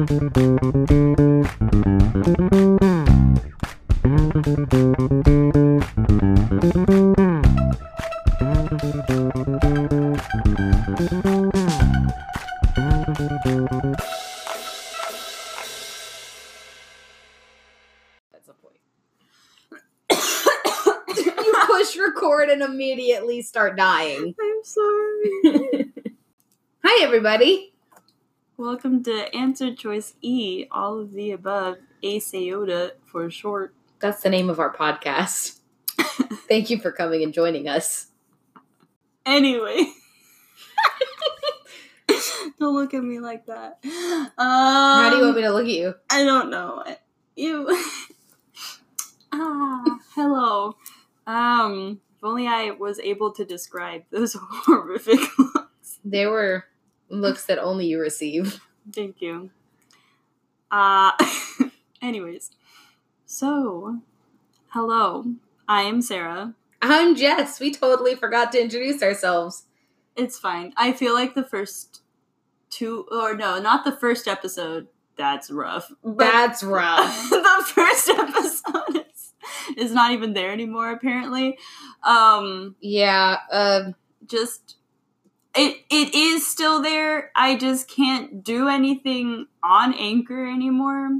immediately start dying. I'm sorry. Hi, everybody. Welcome to Answer Choice E, all of the above, ASAYODA for short. That's the name of our podcast. Thank you for coming and joining us. Anyway. don't look at me like that. Um, How do you want me to look at you? I don't know. You. ah, hello. Um, if only I was able to describe those horrific looks. They were looks that only you receive. Thank you. Uh, anyways, so, hello. I am Sarah. I'm Jess. We totally forgot to introduce ourselves. It's fine. I feel like the first two, or no, not the first episode. That's rough. That's rough. the first episode is, is not even there anymore, apparently. Um, Yeah, um, just it it is still there. I just can't do anything on Anchor anymore.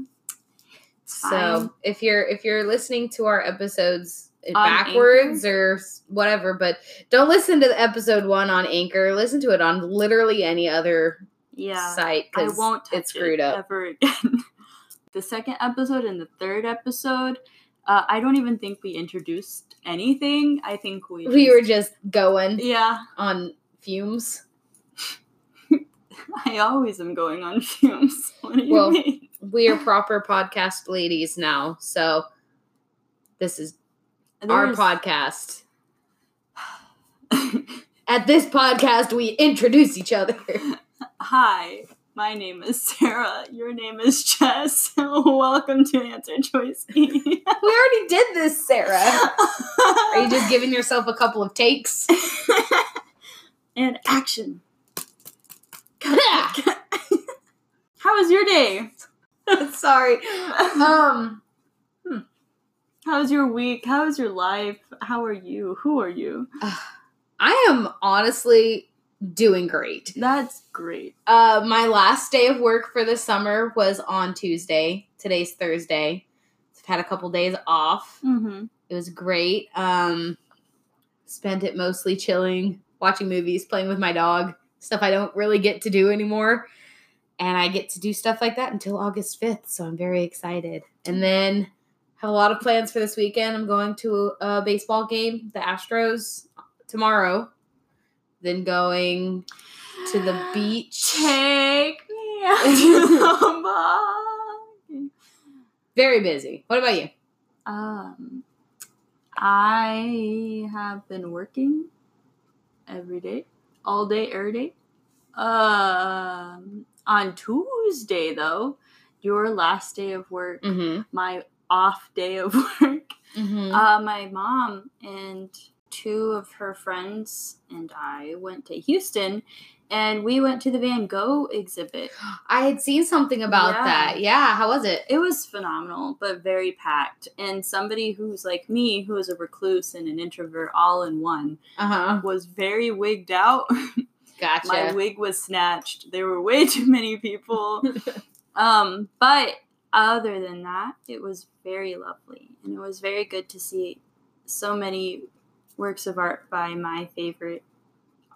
So if you're if you're listening to our episodes On backwards or whatever, but don't listen to the episode one on Anchor. Listen to it on literally any other yeah, site I because it's screwed it up. ever again. the second episode and the third episode, uh, I don't even think we introduced anything. I think we We just- were just going yeah. on fumes. I always am going on fumes. What do you Well, mean? We are proper podcast ladies now, so this is our podcast. At this podcast, we introduce each other. Hi, my name is Sarah. Your name is Jess. Welcome to Answer Choice E. we already did this, Sarah. Are you just giving yourself a couple of takes? And action. How was your day? Sorry. Um, How was your week? How was your life? How are you? Who are you? I am honestly doing great. That's great. Uh, my last day of work for the summer was on Tuesday. Today's Thursday. I've had a couple days off. Mm-hmm. It was great. Um, spent it mostly chilling, watching movies, playing with my dog, stuff I don't really get to do anymore. And I get to do stuff like that until August 5th, so I'm very excited. And then have a lot of plans for this weekend. I'm going to a baseball game, the Astros, tomorrow. Then going to the beach. Take me out to the. Very busy. What about you? Um, I have been working every day, all day, every day. Um, on Tuesday though, your last day of work, Mm-hmm. my off day of work. Mm-hmm. Uh, my mom and two of her friends and I went to Houston, and we went to the Van Gogh exhibit. I had seen something about Yeah. that. Yeah, how was it? It was phenomenal, but very packed. And somebody who's like me, who is a recluse and an introvert all in one, Uh huh. was very wigged out. Gotcha. My wig was snatched. There were way too many people. um, but other than that, it was very lovely. And it was very good to see so many works of art by my favorite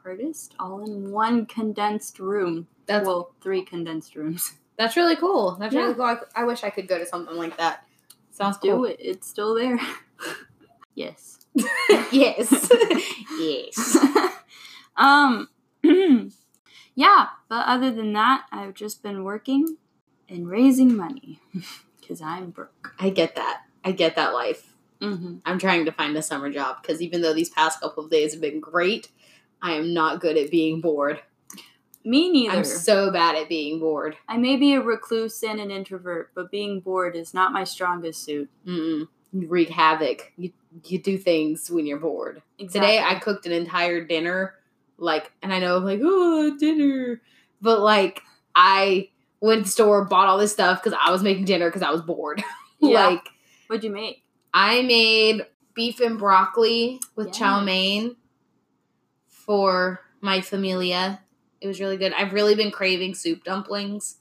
artist all in one condensed room. That's well, three condensed rooms. that's really cool. That's really cool. I, I wish I could go to something like that. Sounds Do cool. it. It's still there. yes. yes. yes. um yeah, but other than that, I've just been working and raising money cuz I'm broke. I get that. I get that life. Mhm. I'm trying to find a summer job because even though these past couple of days have been great, I am not good at being bored. Me neither. I'm so bad at being bored. I may be a recluse and an introvert, but being bored is not my strongest suit. Mm-mm. You wreak havoc. You you do things when you're bored. Exactly. Today I cooked an entire dinner, like, and I know I'm like, oh, dinner, but like I went to the store, bought all this stuff because I was making dinner because I was bored. Yeah. like What'd you make? I made beef and broccoli with chow mein for my familia. It was really good. I've really been craving soup dumplings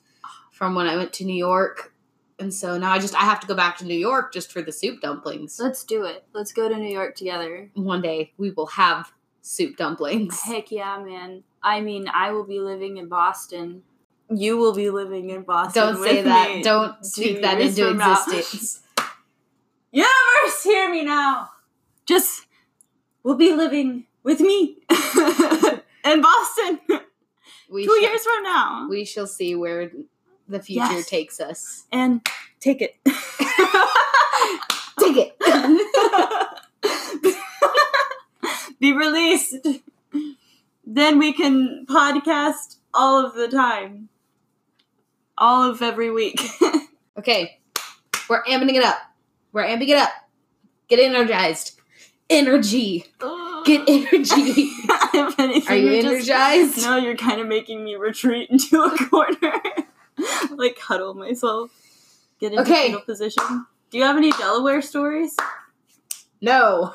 from when I went to New York. And so now I just I have to go back to New York just for the soup dumplings. Let's do it. Let's go to New York together. One day we will have soup dumplings. Heck yeah, man. I mean, I will be living in Boston. You will be living in Boston. Don't say that. Don't speak that into existence. Universe, hear me now. Just, we'll be living with me in Boston We two shall, years from now. we shall see where the future Yes. takes us. and take it. Take it. be released. Then we can podcast all of the time. All of every week. Okay, we're amping it up. We're amping it up. Get energized. Energy. Get energy. anything, Are you you're just- energized? no, you're kind of making me retreat into a corner. like huddle myself. Get into Okay. fetal position. Do you have any Delaware stories? No.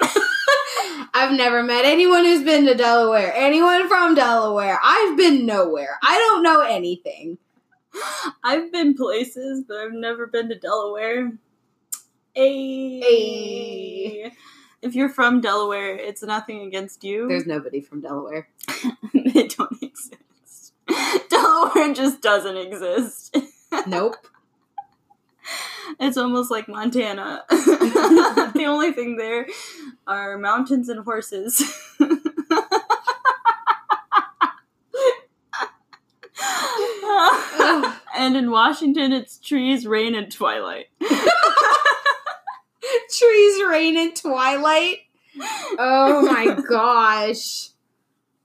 I've never met anyone who's been to Delaware. Anyone from Delaware. I've been nowhere. I don't know anything. I've been places, but I've never been to Delaware. Ay. If you're from Delaware, it's nothing against you. There's nobody from Delaware. they don't exist. Delaware just doesn't exist. Nope. It's almost like Montana. the only thing there are mountains and horses. and in Washington, it's trees, rain, and twilight. Trees, rain, and twilight. Oh my gosh.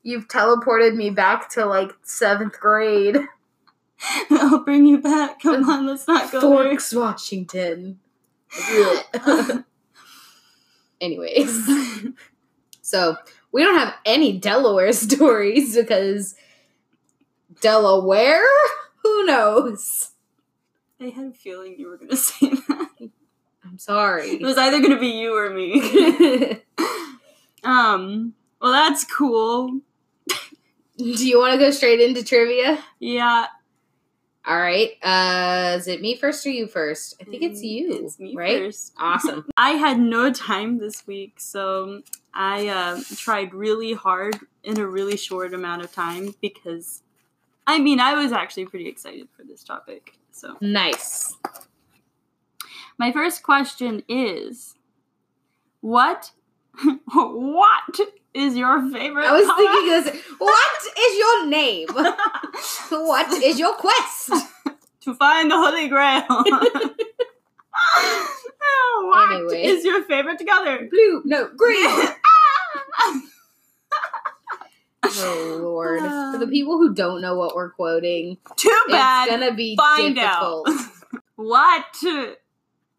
You've teleported me back to like seventh grade. I'll bring you back. Come uh, on, let's not go there. Forks, Washington. Anyways, so we don't have any Delaware stories because Delaware? Who knows? I had a feeling you were going to say that. I'm sorry. It was either going to be you or me. um, well, that's cool. Do you want to go straight into trivia? Yeah. All right. Uh, is it me first or you first? I think it's you. It's me right? first. Awesome. I had no time this week, so I uh, tried really hard in a really short amount of time because, I mean, I was actually pretty excited for this topic. So, Nice. My first question is what what is your favorite I was color? thinking this. What is your name? What is your quest? to find the Holy Grail. what is Anyway. your favorite together? Blue, no, green. Oh lord! For the um, people who don't know what we're quoting, Too bad. it's gonna be Find difficult. out. What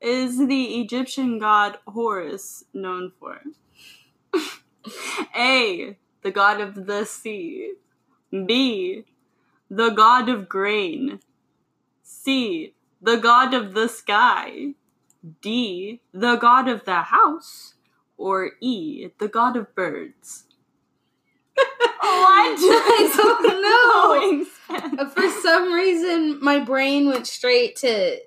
is the Egyptian god Horus known for? A. The god of the sea. B. The god of grain. C. The god of the sky. D. The god of the house. Or E. The god of birds. what? I don't know. For some reason, my brain went straight to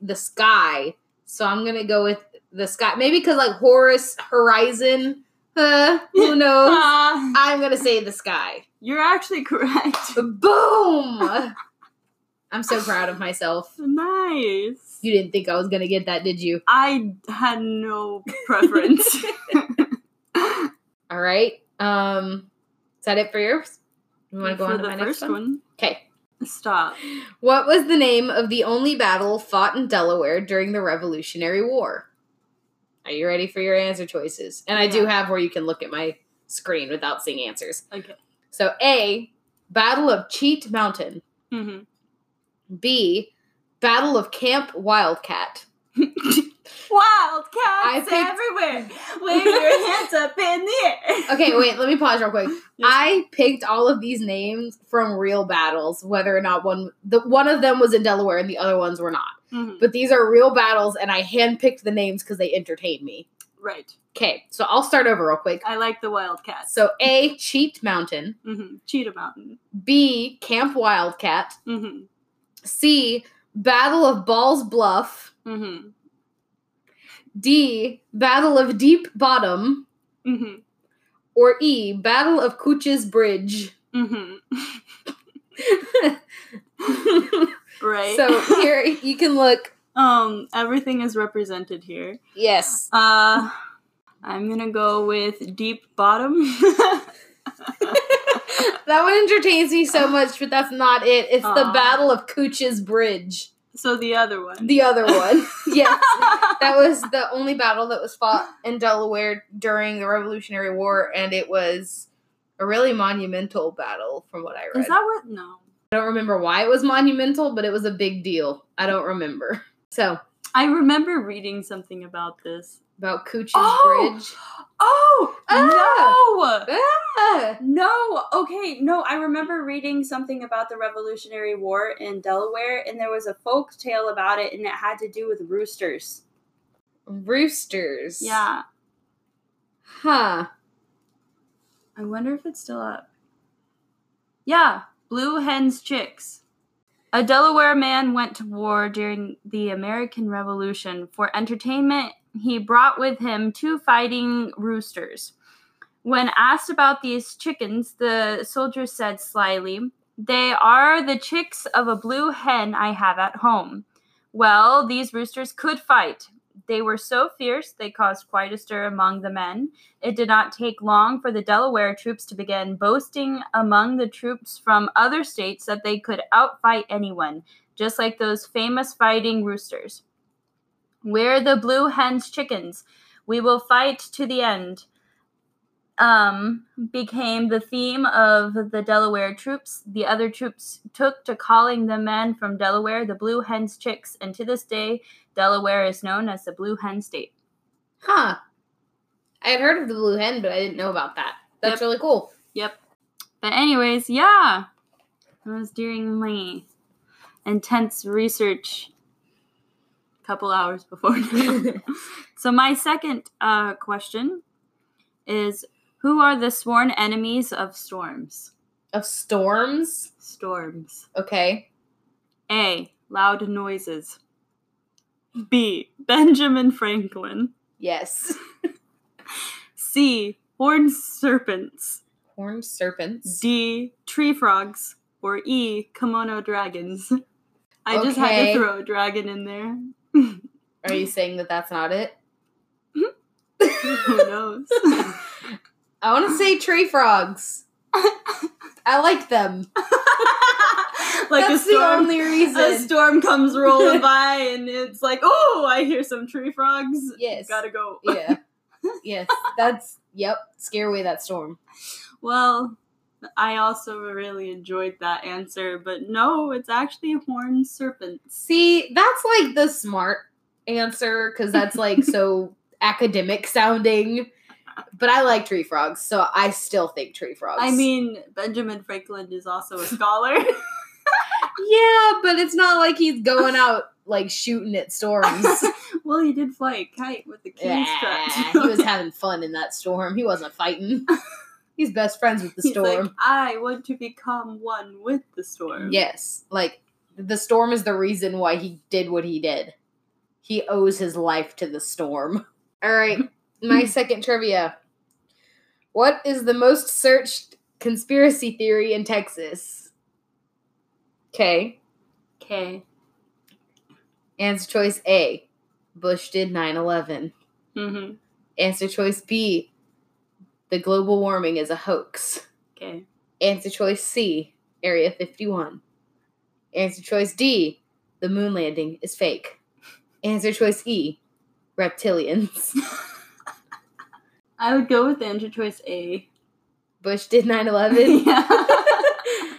the sky, so I'm gonna go with the sky. Maybe because like Horus Horizon. Uh, who knows? Ah, I'm gonna say the sky. you're actually correct. Boom! I'm so proud of myself. Nice. You didn't think I was gonna get that, did you? I had no preference. All right. Um, is that it for yours? You want to go on to the my next one? Okay. Stop. What was the name of the only battle fought in Delaware during the Revolutionary War? Are you ready for your answer choices? And I do have where you can look at my screen without seeing answers. Okay. So A, Battle of Cheat Mountain. hmm B, Battle of Camp Wildcat. Wildcats picked- everywhere. Wave your hands up in the air. Okay, wait, let me pause real quick. I picked all of these names from real battles, whether or not one the one of them was in Delaware and the other ones were not. Mhm. But these are real battles and I handpicked the names because they entertained me. Right. Okay, so I'll start over real quick. I like the Wildcats. So A, Cheat Mountain. hmm Cheetah Mountain. B, Camp Wildcat. hmm C, Battle of Balls Bluff. hmm D, Battle of Deep Bottom. hmm Or E, Battle of Cooch's Bridge. hmm Right. so here you can look. um, everything is represented here. Yes. Uh, I'm gonna go with Deep Bottom. That one entertains me so much, but that's not it. It's the Battle of Cooch's Bridge. So the other one. The other one. yes. That was the only battle that was fought in Delaware during the Revolutionary War, and it was a really monumental battle, from what I read. Is that what? No. I don't remember why it was monumental, but it was a big deal. I don't remember. So, I remember reading something about this. about Cooch's Oh! Bridge. Oh Ah! no! Ah! No, okay, no, I remember reading something about the Revolutionary War in Delaware, and there was a folk tale about it, and it had to do with roosters. Roosters. Yeah, Huh. I wonder if it's still up. Yeah, Blue Hen's Chicks. A Delaware man went to war during the American Revolution. For entertainment, he brought with him two fighting roosters. When asked about these chickens, the soldier said slyly, They are the chicks of a blue hen I have at home. Well, these roosters could fight. They were so fierce they caused quite a stir among the men. It did not take long for the Delaware troops to begin boasting among the troops from other states that they could outfight anyone, just like those famous fighting roosters. We're the blue hen's chickens. We will fight to the end. Um, became the theme of the Delaware troops. The other troops took to calling the men from Delaware the Blue Hen's Chicks, and to this day, Delaware is known as the Blue Hen State. Huh. I had heard of the blue hen, but I didn't know about that. That's Yep. really cool. Yep. But anyways, yeah. It was during my intense research a couple hours before so my second uh, question is who are the sworn enemies of storms? of storms. Storms. Okay. A. Loud noises. B. Benjamin Franklin. Yes. C. Horned serpents. Horned serpents. D. Tree frogs. Or E. Kimono dragons. I just had to throw a dragon in there. Are you saying that that's not it? Mm-hmm. Who knows? I want to say tree frogs. I like them. like that's a the only reason a storm comes rolling by, and it's like, oh, I hear some tree frogs. Yes. Gotta go. yeah. Yes. That's yep. Scare away that storm. Well, I also really enjoyed that answer, but no, it's actually a horned serpent. See, that's like the smart answer because that's like so academic sounding. But I like tree frogs, so I still think tree frogs. I mean, Benjamin Franklin is also a scholar. yeah, but it's not like he's going out like shooting at storms. well, he did fly a kite with the king's yeah, he was having fun in that storm. He wasn't fighting. He's best friends with the He's storm. like, I want to become one with the storm. Yes, like the storm is the reason why he did what he did. He owes his life to the storm. All right, my second trivia. What is the most searched conspiracy theory in Texas? Okay. Okay. Answer choice A. Bush did 9 11. Mm-hmm. Answer choice B. The global warming is a hoax. Okay. Answer choice C. Area 51. Answer choice D. The moon landing is fake. Answer choice E. Reptilians. I would go with the answer choice A. Bush did 9 11. yeah.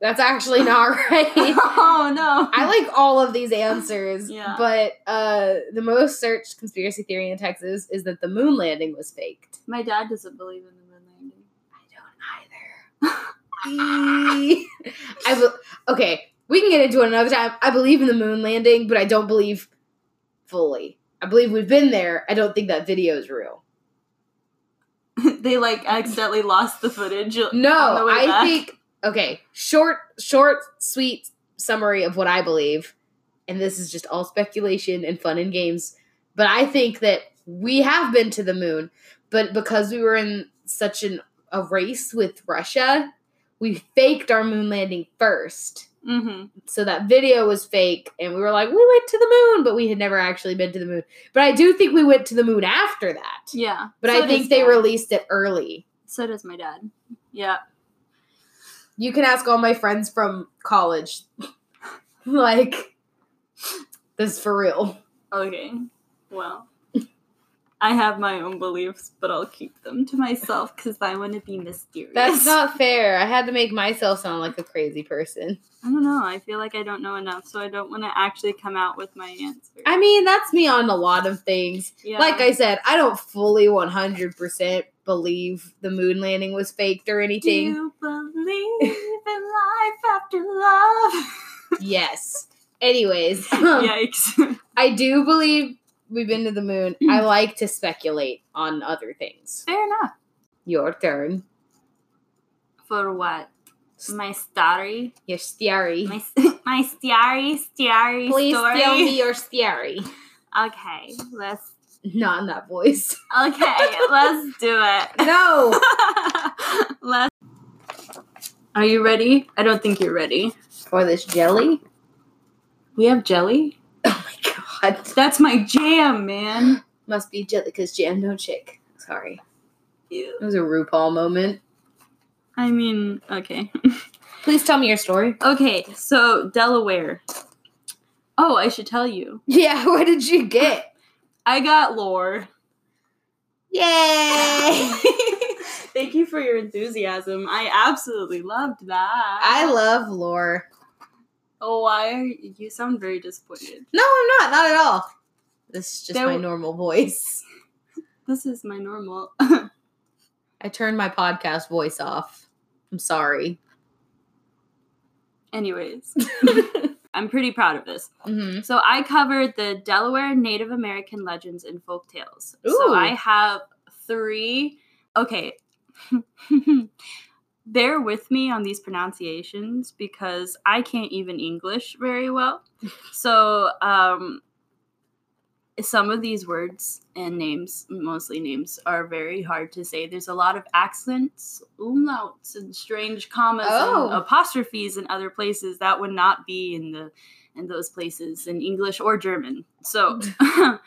That's actually not right. oh no. I like all of these answers, Yeah. but uh, the most searched conspiracy theory in Texas is that the moon landing was faked. My dad doesn't believe in the moon landing. I don't either. I be- okay, we can get into it another time. I believe in the moon landing, but I don't believe fully. I believe we've been there. I don't think that video is real. they like accidentally lost the footage. on the No, way I back. think okay, short, short, sweet summary of what I believe, and this is just all speculation and fun and games. But I think that we have been to the moon, but because we were in such an a race with Russia, we faked our moon landing first. Mhm. So that video was fake, and we were like, we went to the moon, but we had never actually been to the moon. But I do think we went to the moon after that. Yeah. But So I think they Dad. released it early. So does my dad. Yeah. You can ask all my friends from college. like, this is for real. Okay. Well, I have my own beliefs, but I'll keep them to myself because I want to be mysterious. That's not fair. I had to make myself sound like a crazy person. I don't know. I feel like I don't know enough, so I don't want to actually come out with my answer. I mean, that's me on a lot of things. yeah. Like I said, I don't fully 100% believe the moon landing was faked or Do anything. you believe in life after love? yes. Anyways, um, Yikes. I do believe we've been to the moon. I like to speculate on other things. Fair enough. Your turn. For what? My story? Your theory. My, my starry, starry Please story? tell me your theory. Okay, let's. Not in that voice. Okay, let's do it. No. let's. Are you ready? I don't think you're ready. For this jelly? We have jelly? That's my jam, man. Must be jelly because jam no chick. Sorry. Ew. It was a RuPaul moment. I mean, okay. Please tell me your story. okay, so Delaware. Oh, I should tell you. Yeah, what did you get? I got lore. Yay! Thank you for your enthusiasm. I absolutely loved that. I love lore. Oh, why? You, sound very disappointed. No, I'm not. Not at all. This is just There my w- normal voice. This is my normal. I turned my podcast voice off. I'm sorry. Anyways, I'm pretty proud of this. hmm So I covered the Delaware Native American legends and folk tales. Ooh. So I have three. Okay. Bear with me on these pronunciations because I can't even English very well. So um some of these words and names, mostly names, are very hard to say. There's a lot of accents, umlauts, and strange commas Oh. and apostrophes in other places that would not be in the in those places in English or German. So, um,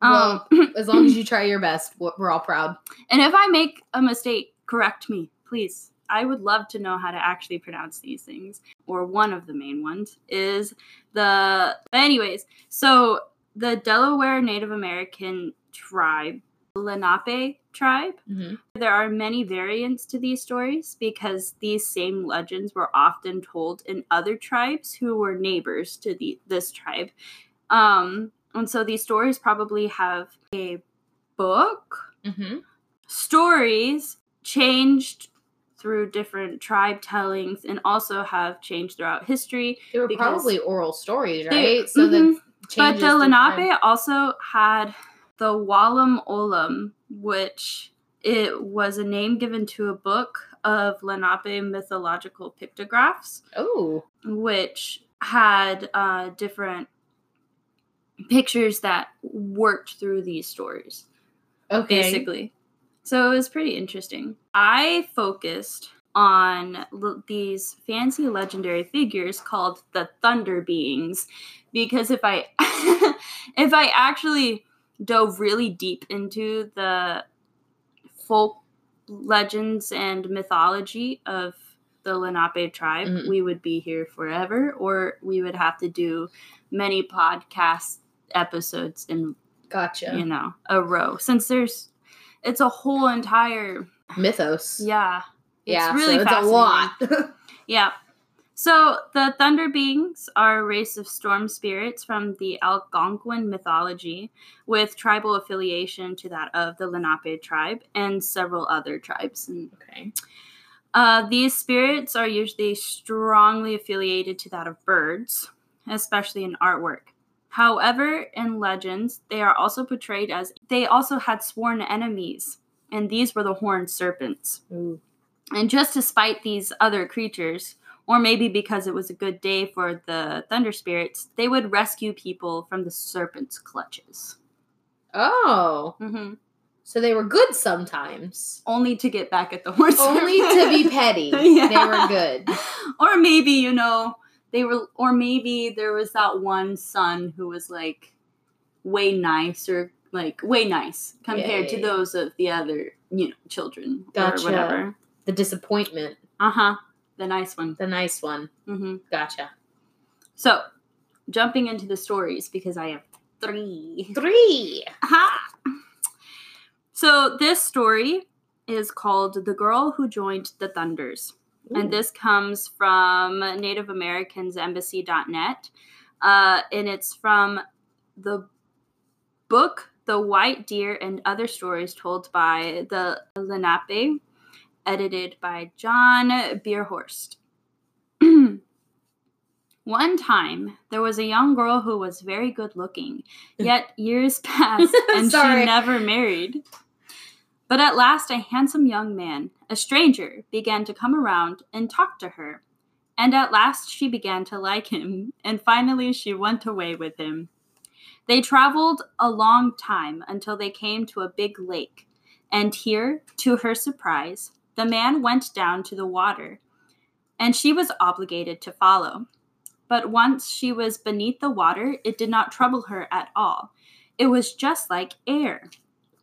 Well, as long as you try your best, we're all proud. and if I make a mistake, correct me, please. I would love to know how to actually pronounce these things. Or one of the main ones is the. Anyways, so the Delaware Native American tribe, Lenape tribe, hmm there are many variants to these stories because these same legends were often told in other tribes who were neighbors to the, this tribe. Um, and so these stories probably have a book, hmm stories changed through different tribe tellings, and also have changed throughout history. They were probably oral stories, They- right? so mhm. that But the. Lenape also had the Walam Olam, which it was a name given to a book of Lenape mythological pictographs, Oh, which had uh, different pictures that worked through these stories, okay. basically. So it was pretty interesting. I focused on l- these fancy legendary figures called the Thunder Beings because if I if I actually dove really deep into the folk legends and mythology of the Lenape tribe, Mhm. we would be here forever, or we would have to do many podcast episodes in Gotcha. you know a row since there's it's a whole entire Mythos. yeah yeah. it's really so it's a lot. yeah So, the Thunder Beings are a race of storm spirits from the Algonquin mythology with tribal affiliation to that of the Lenape tribe and several other tribes. And, Okay. uh, these spirits are usually strongly affiliated to that of birds, especially in artwork. However, in legends, they are also portrayed as they also had sworn enemies, and these were the horned serpents. Ooh. And just to spite these other creatures, or maybe because it was a good day for the thunder spirits, they would rescue people from the serpent's clutches. Oh. hmm So they were good sometimes. Only to get back at the horse. Only to be petty. Yeah. They were good. or maybe, you know, they were, or maybe there was that one son who was like way nice or like way nice compared to those of the other, you know, children Gotcha. or whatever. The disappointment. Uh huh. The nice one. The nice one. hmm Gotcha. So, jumping into the stories because I have three. Three. Aha! So, this story is called The Girl Who Joined the Thunders. And this comes from Native Americans Embassy.net. Uh, and it's from the book The White Deer and Other Stories Told by the Lenape, edited by John Bierhorst. One time, there was a young girl who was very good looking, yet years passed and she never married. But at last, a handsome young man, a stranger, began to come around and talk to her. And at last, she began to like him, and finally, she went away with him. They traveled a long time until they came to a big lake, and here, to her surprise, the man went down to the water, and she was obligated to follow. But once she was beneath the water, it did not trouble her at all. It was just like air.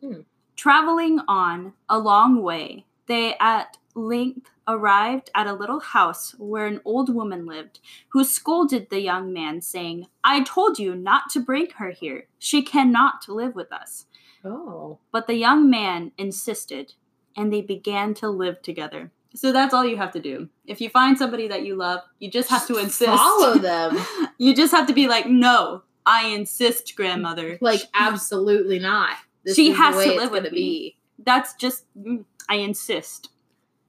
Hmm. Traveling on a long way, they at length arrived at a little house where an old woman lived, who scolded the young man, saying, I told you not to bring her here. She cannot live with us. Oh. But the young man insisted, and they began to live together. So that's all you have to do. If you find somebody that you love, you just have to insist. Follow them. You just have to be like, no, I insist, grandmother. Like absolutely not. She has to live with me. be. That's just, mm, I insist.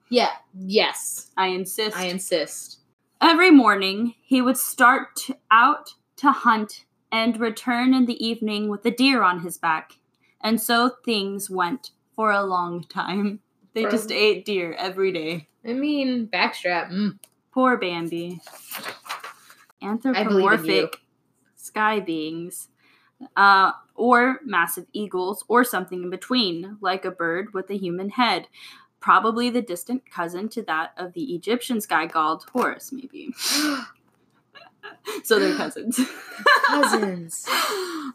Yeah. Yes. I insist. I insist. Every morning, he would start to- out to hunt and return in the evening with a deer on his back. And so things went for a long time. They just ate deer every day. I mean, backstrap. Mm. Poor Bambi. believe in you. Anthropomorphic sky beings, uh, or massive eagles, or something in between, like a bird with a human head. Probably the distant cousin to that of the Egyptian sky god Horus, maybe. so they're cousins. Cousins.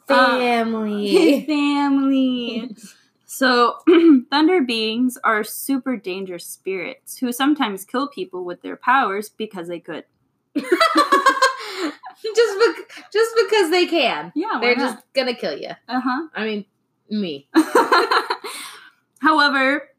Uh, Family. family. So, thunder beings are super dangerous spirits who sometimes kill people with their powers because they could. just bec- just because they can. Yeah, They're just gonna kill you. uh huh. I mean, me. However,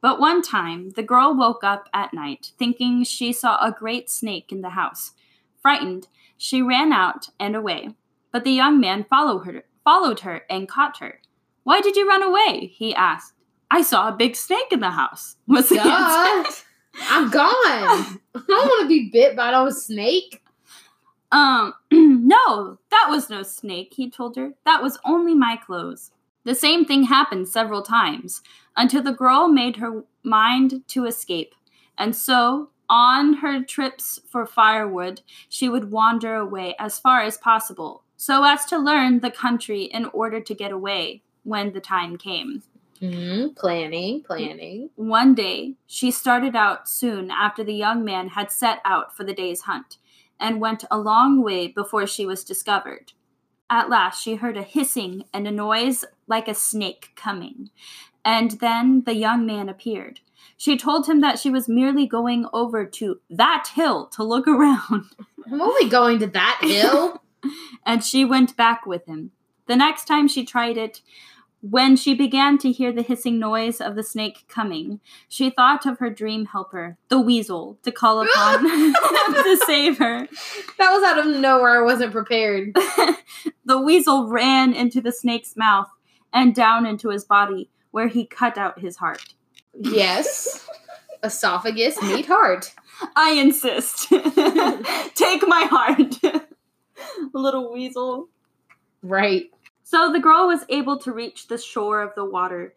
but one time the girl woke up at night thinking she saw a great snake in the house. Frightened, she ran out and away. But the young man followed her, followed her and caught her. Why did you run away? he asked. I saw a big snake in the house. Was the answer. I'm gone. I don't want to be bit by no snake. Um, no, that was no snake, he told her. That was only my clothes. The same thing happened several times until the girl made her mind to escape. And so, on her trips for firewood, she would wander away as far as possible, so as to learn the country in order to get away when the time came. hmm Planning, planning. One day, she started out soon after the young man had set out for the day's hunt, and went a long way before she was discovered. At last, she heard a hissing and a noise like a snake coming, and then the young man appeared. She told him that she was merely going over to that hill to look around, I'm only going to that hill. and she went back with him. The next time she tried it, When she began to hear the hissing noise of the snake coming, she thought of her dream helper, the weasel, to call upon to save her. That was out of nowhere. I wasn't prepared. the weasel ran into the snake's mouth and down into his body, where he cut out his heart. Yes. Esophagus, meat, heart. I insist. Take my heart. Little weasel. Right. So the girl was able to reach the shore of the water,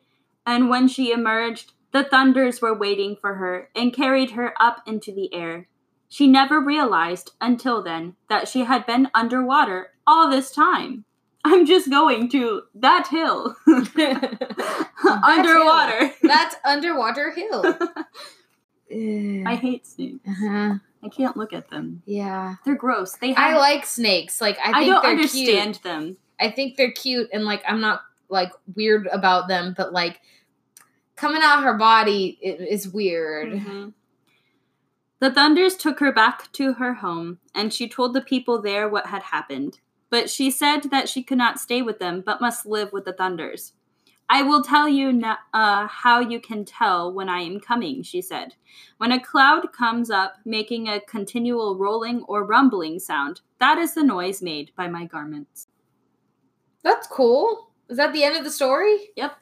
and when she emerged, the thunders were waiting for her and carried her up into the air. She never realized until then that she had been underwater all this time. I'm just going to that hill. underwater. That's underwater hill. I hate snakes. uh-huh. I can't look at them. Yeah. They're gross. They have I like snakes. Like I think I don't understand cute. them. I think they're cute and like I'm not like weird about them, but like coming out her body is weird. Mhm. The thunders took her back to her home, and she told the people there what had happened. But she said that she could not stay with them, but must live with the thunders. I will tell you no- uh, how you can tell when I am coming, she said. When a cloud comes up, making a continual rolling or rumbling sound, that is the noise made by my garments. That's cool. Is that the end of the story? Yep.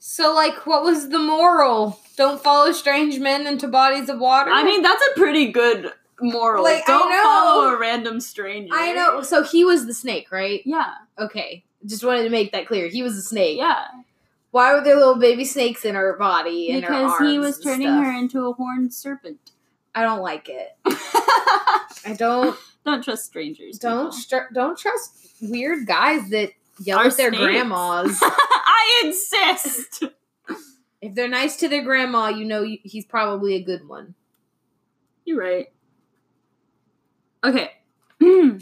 So like what was the moral? Don't follow strange men into bodies of water? I mean, that's a pretty good moral. Like, Don't follow a random stranger. I know. So he was the snake, right? Yeah, Okay. Just wanted to make that clear. He was a snake. yeah. Why were there little baby snakes in her body and her Because he was turning her into a horned serpent. I don't like it. I don't Don't trust strangers. don't str- don't trust weird guys that yell Are at their snakes. grandmas. I insist. if they're nice to their grandma, you know you- he's probably a good one. You're right. Okay.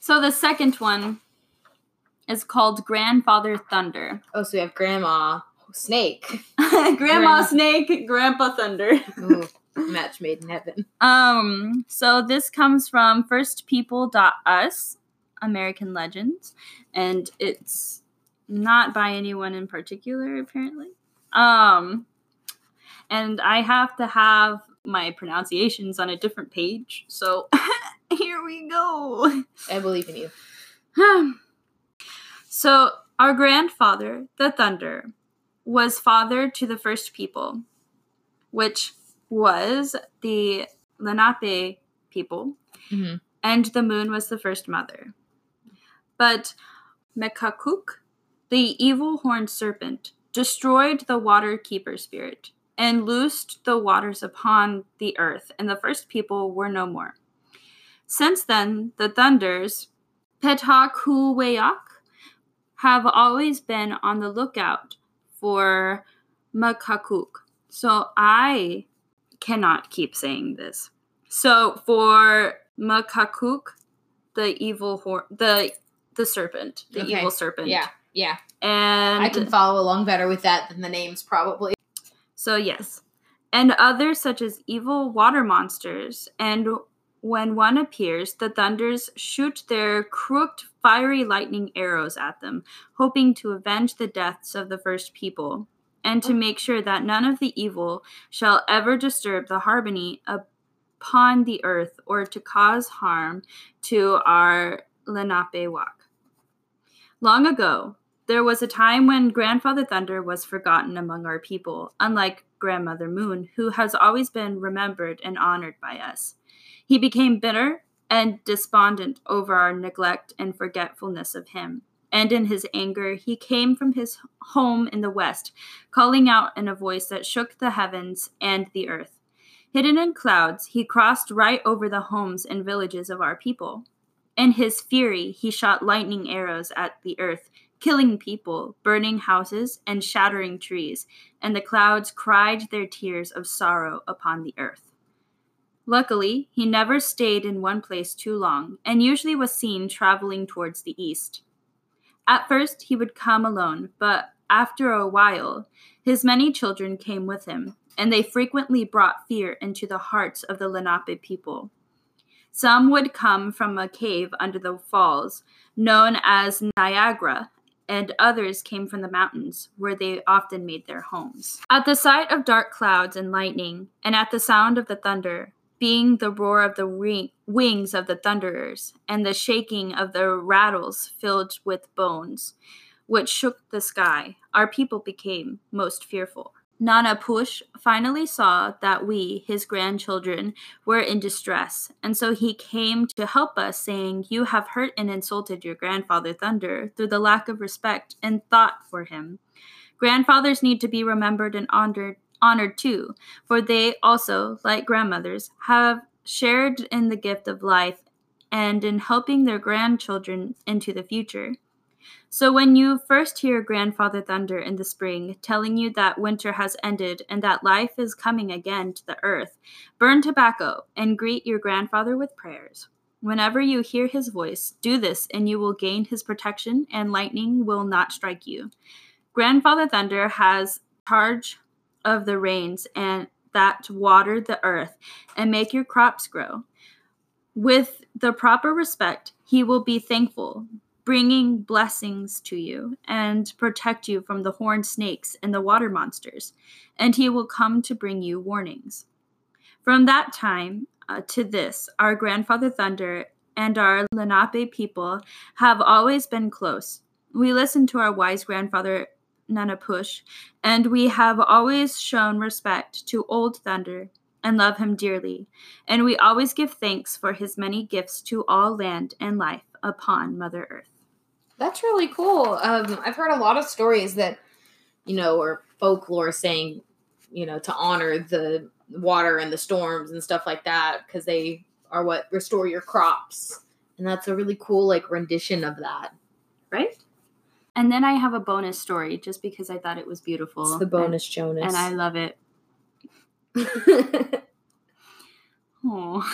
so the second one is called Grandfather Thunder. Oh, so we have grandma snake. Grandma Grandma. Snake, Grandpa Thunder. Ooh, match made in heaven. Um, so this comes from firstpeople.us, American Legends, and it's not by anyone in particular, apparently. Um, and I have to have my pronunciations on a different page, so here we go. I believe in you. so, our grandfather, the Thunder, was father to the first people, which was the Lenape people, Mhm. and the moon was the first mother. But Mekakuk, the evil horned serpent, destroyed the water keeper spirit and loosed the waters upon the earth, and the first people were no more. Since then, the thunders, Petakuweyak, have always been on the lookout for Makakuk. So I cannot keep saying this. So for Makakuk, the evil hor- the the serpent, the Okay. evil serpent. Yeah, yeah. And I can follow along better with that than the names, probably. So, yes. And others such as evil water monsters. And when one appears, the thunders shoot their crooked, fiery lightning arrows at them, hoping to avenge the deaths of the first people, and to oh. make sure that none of the evil shall ever disturb the harmony upon the earth or to cause harm to our Lenape walk. Long ago, there was a time when Grandfather Thunder was forgotten among our people, unlike Grandmother Moon, who has always been remembered and honored by us. He became bitter and despondent over our neglect and forgetfulness of him. And in his anger, he came from his home in the west, calling out in a voice that shook the heavens and the earth. Hidden in clouds, he crossed right over the homes and villages of our people. In his fury, he shot lightning arrows at the earth, killing people, burning houses, and shattering trees, and the clouds cried their tears of sorrow upon the earth. Luckily, he never stayed in one place too long, and usually was seen traveling towards the east. At first, he would come alone, but after a while, his many children came with him, and they frequently brought fear into the hearts of the Lenape people. Some would come from a cave under the falls, known as Niagara, and others came from the mountains, where they often made their homes. At the sight of dark clouds and lightning, and at the sound of the thunder, being the roar of the ring- wings of the thunderers, and the shaking of the rattles filled with bones, which shook the sky, our people became most fearful. Nanapush finally saw that we, his grandchildren, were in distress, and so he came to help us, saying, You have hurt and insulted your grandfather Thunder through the lack of respect and thought for him. Grandfathers need to be remembered and honored, honored too, for they also, like grandmothers, have shared in the gift of life and in helping their grandchildren into the future. So when you first hear Grandfather Thunder in the spring telling you that winter has ended and that life is coming again to the earth, burn tobacco and greet your grandfather with prayers. Whenever you hear his voice, do this and you will gain his protection and lightning will not strike you. Grandfather Thunder has charge of the rains and that water the earth and make your crops grow. With the proper respect, he will be thankful bringing blessings to you and protect you from the horned snakes and the water monsters, and he will come to bring you warnings. From that time uh, to this, our grandfather Thunder and our Lenape people have always been close. We listen to our wise grandfather Nanapush, and we have always shown respect to Old Thunder and love him dearly. And we always give thanks for his many gifts to all land and life upon Mother Earth. That's really cool. Um, I've heard a lot of stories that, you know, or folklore saying, you know, to honor the water and the storms and stuff like that because they are what restore your crops. And that's a really cool, like, rendition of that. Right? And then I have a bonus story just because I thought it was beautiful. It's the bonus and, Jonas. And I love it. oh.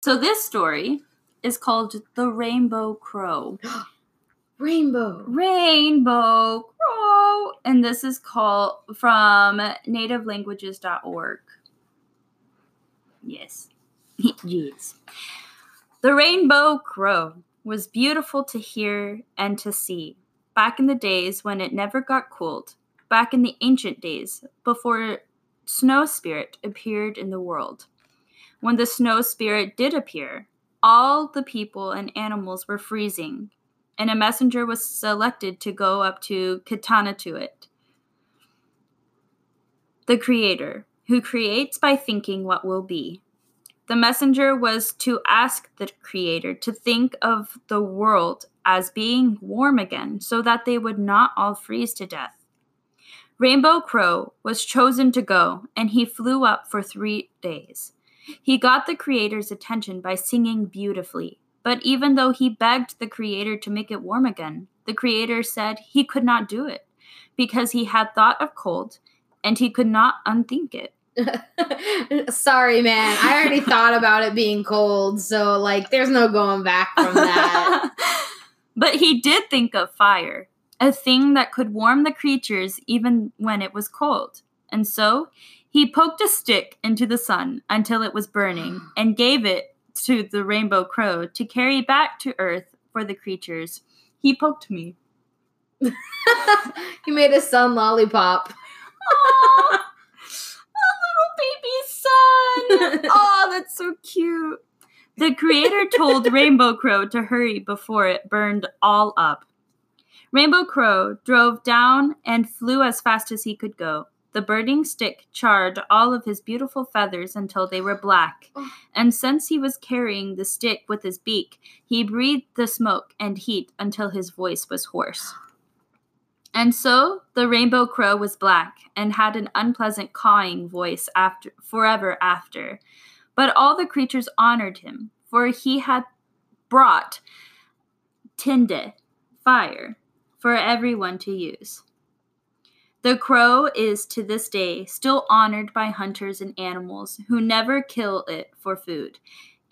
so this story is called The Rainbow Crow. Rainbow. Rainbow Crow. And this is called from nativelanguages.org. Yes. yes. The Rainbow Crow was beautiful to hear and to see. Back in the days when it never got cold, back in the ancient days before Snow Spirit appeared in the world. When the Snow Spirit did appear, all the people and animals were freezing and a messenger was selected to go up to Kitanatuit, the creator, who creates by thinking what will be. The messenger was to ask the creator to think of the world as being warm again so that they would not all freeze to death. Rainbow Crow was chosen to go, and he flew up for three days. He got the creator's attention by singing beautifully, but even though he begged the Creator to make it warm again, the Creator said he could not do it because he had thought of cold and he could not unthink it. Sorry, man. I already thought about it being cold, so like there's no going back from that. but he did think of fire, a thing that could warm the creatures even when it was cold. And so he poked a stick into the sun until it was burning and gave it to the rainbow crow to carry back to earth for the creatures. He poked me. he made a sun lollipop. Aww, a little baby sun. Oh, that's so cute. The creator told Rainbow Crow to hurry before it burned all up. Rainbow Crow drove down and flew as fast as he could go. The burning stick charred all of his beautiful feathers until they were black, and since he was carrying the stick with his beak, he breathed the smoke and heat until his voice was hoarse. And so the rainbow crow was black and had an unpleasant cawing voice after forever after. But all the creatures honored him, for he had brought Tinde, fire, for everyone to use. The crow is to this day still honored by hunters and animals who never kill it for food.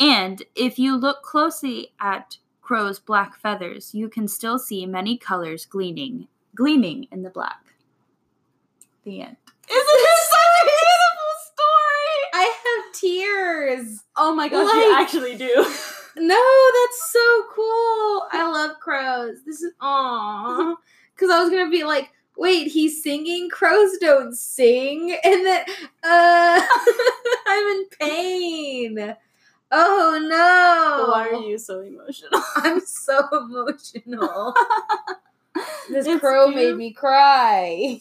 And if you look closely at crow's black feathers, you can still see many colors gleaming, gleaming in the black. The end. Isn't this such a beautiful story? I have tears. Oh my gosh, like, you actually do. No, that's so cool. I love crows. This is aw. Because I was gonna be like, wait, he's singing. Crows don't sing, and then uh, I'm in pain. Oh no! Why are you so emotional? I'm so emotional. This It's crow made me cry.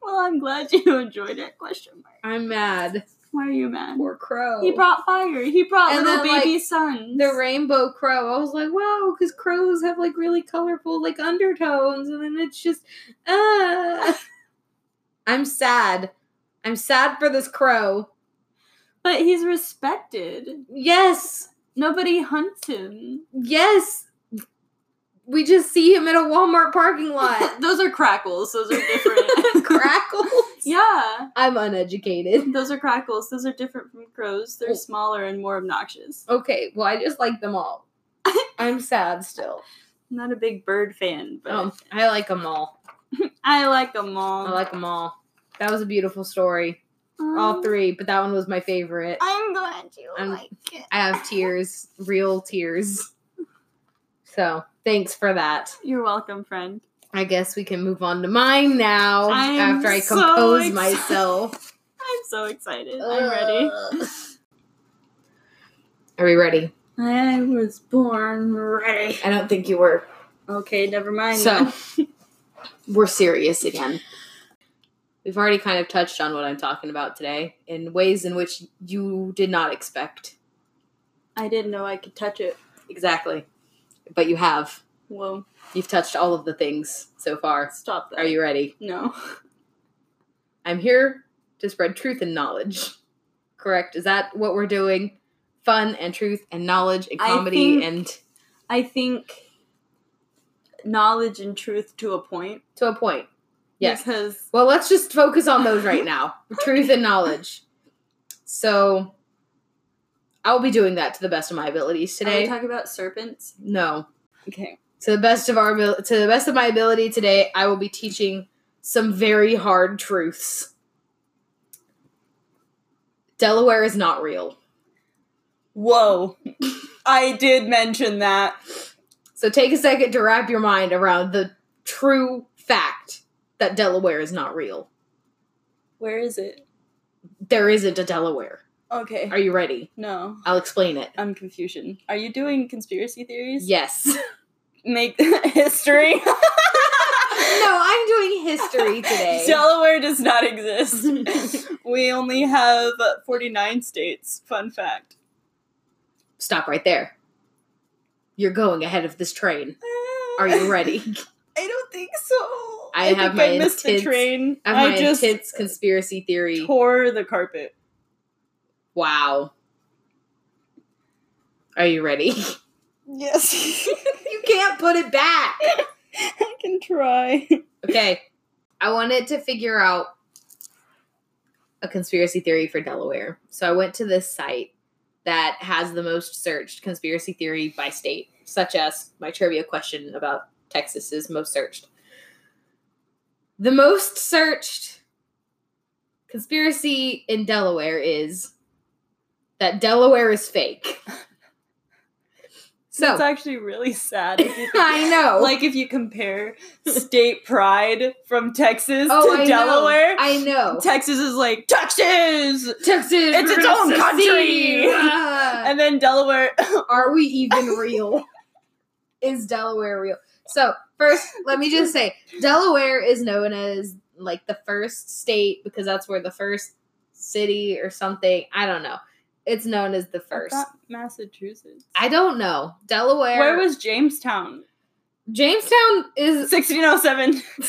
Well, I'm glad you enjoyed it. Question mark. I'm mad. Why are you mad? Poor crow. He brought fire. He brought And little then, baby like, sons. the rainbow crow. I was like, wow, because crows have like really colorful like undertones, and then it's just, uh I'm sad. I'm sad for this crow. but he's respected. Yes, Nobody hunts him. yes. We just see him in a Walmart parking lot. Those are grackles. Those are different. Grackles. yeah. I'm uneducated. Those are grackles. Those are different from crows. They're Oh. smaller and more obnoxious. Okay, well, I just like them all. I'm sad still. I'm not a big bird fan, but Oh, I like them all. I like them all. I like them all. That was a beautiful story. All Um, three, but that one was my favorite. I'm glad you I'm- like it. I have tears, real tears. So, thanks for that. You're welcome, friend. I guess we can move on to mine now I am after I so compose myself. I'm so excited. I'm ready. Are we ready? I was born ready. I don't think you were. Okay, never mind. So, we're serious again. We've already kind of touched on what I'm talking about today in ways in which you did not expect. I didn't know I could touch it. Exactly. But you have. Whoa, You've touched all of the things so far. stop that. Are you ready? No. I'm here to spread truth and knowledge. Correct? Is that what we're doing? Fun and truth and knowledge and I comedy think- and I think knowledge and truth to a point. to a point. Yes. Because Well, let's just focus on those right now. truth and knowledge. So I'll be doing that to the best of my abilities today. are we talking about serpents? no. Okay. To the best of our to the best of my ability today, I will be teaching some very hard truths. Delaware is not real. Whoa. I did mention that. So take a second to wrap your mind around the true fact that Delaware is not real. Where is it? There isn't a Delaware. Okay. Are you ready? no. I'll explain it. I'm confusion. Are you doing conspiracy theories? Yes. Make history. no, I'm doing history today. Delaware does not exist. we only have 49 states. Fun fact. Stop right there. You're going ahead of this train. Eh. Are you ready? I don't think so. I have think my I missed the train. I have my just intense conspiracy theory. tore the carpet. Wow. Are you ready? Yes. you can't put it back. I can try. Okay. I wanted to figure out a conspiracy theory for Delaware. So I went to this site that has the most searched conspiracy theory by state, such as my trivia question about Texas is most searched. The most searched conspiracy in Delaware is that Delaware is fake. So it's actually really sad. if you think- I know. like if you compare state pride from Texas oh, to I Delaware, Know. I know. Texas is like Texas, Texas, It's its own secede. country. And then Delaware. Are we even real? is Delaware real? So, first, let me just say Delaware is known as like the first state because that's where the first city or something, I don't know. It's known as the first. thought Massachusetts. I don't know. Delaware. Where was Jamestown? Jamestown is 1607.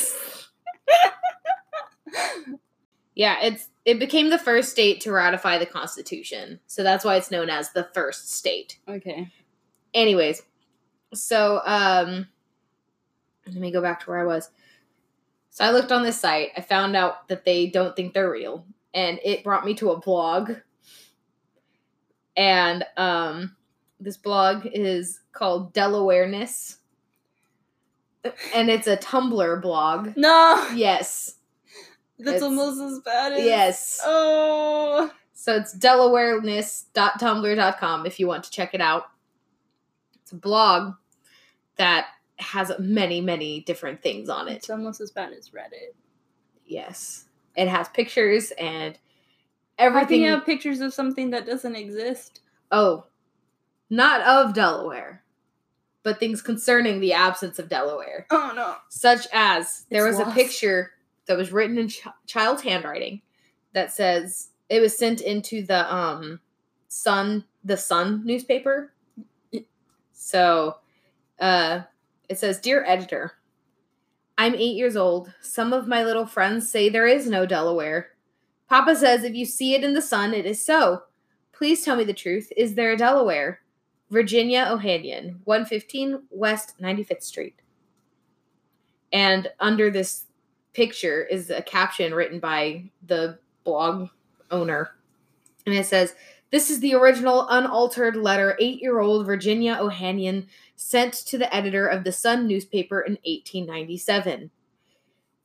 Yeah, it's it became the first state to ratify the Constitution. So that's why it's known as the first state. okay. anyways so um let me go back to where i was so i looked on this site i found out that they don't think they're real and it brought me to a blog and um this blog is called delawareness and it's a tumblr blog No, yes that's It's- almost as bad as. yes Oh. so it's delawareness.tumblr.com if you want to check it out It's a blog that has many, many different things on it. It's almost as bad as Reddit. Yes. It has pictures and How can everything. you have pictures of something that doesn't exist? oh, not of Delaware, but things concerning the absence of Delaware. Oh no. Such as there It's was lost. a picture that was written in ch- child's handwriting that says it was sent into the um Sun the Sun newspaper. So uh it says dear editor I'm 8 years old. Some of my little friends say there is no Delaware. Papa says if you see it in the sun it is so. Please tell me the truth. Is there a Delaware? Virginia O'Hanlon, 115 West 95th Street. And under this picture is a caption written by the blog owner. And it says, This is the original unaltered letter eight year old Virginia O'Hanlon sent to the editor of the Sun newspaper in 1897.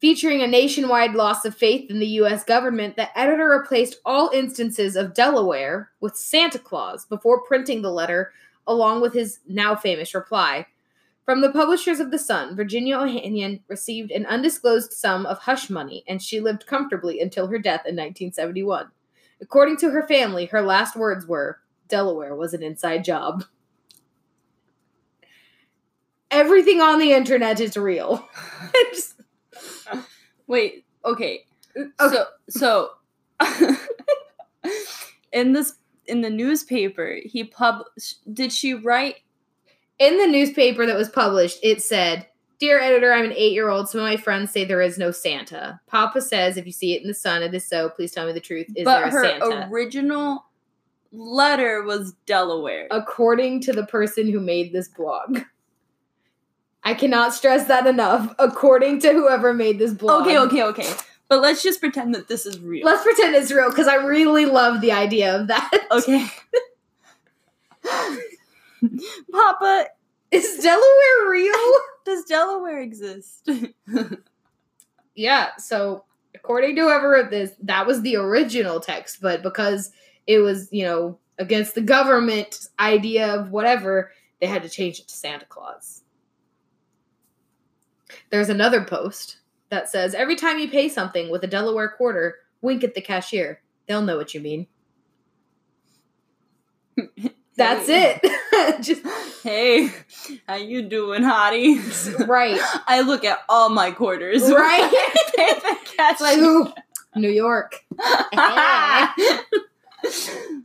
Featuring a nationwide loss of faith in the U.S. government, the editor replaced all instances of Delaware with Santa Claus before printing the letter, along with his now famous reply. From the publishers of The Sun, Virginia O'Hanlon received an undisclosed sum of hush money, and she lived comfortably until her death in 1971. According to her family, her last words were Delaware was an inside job. Everything on the internet is real. Just- Wait, okay. Okay. So so in this in the newspaper, he pub did she write In the newspaper that was published, it said, Dear editor, I'm an eight year old. Some of my friends say there is no Santa. Papa says if you see it in the sun, it is so. Please tell me the truth. Is there but a her Santa? original letter was Delaware. According to the person who made this blog. I cannot stress that enough. According to whoever made this blog. okay, okay, okay. But let's just pretend that this is real. Let's pretend it's real because I really love the idea of that. okay. Papa, Is Delaware real? does Delaware exist? yeah, so according to whoever wrote this, that was the original text, but because it was, you know, against the government idea of whatever, they had to change it to Santa Claus. There's another post that says every time you pay something with a Delaware quarter, wink at the cashier. They'll know what you mean. That's Hey. it. Just Hey, how you doing, hottie? right. I look at all my quarters. Right. Pay the It's like, ooh, New York.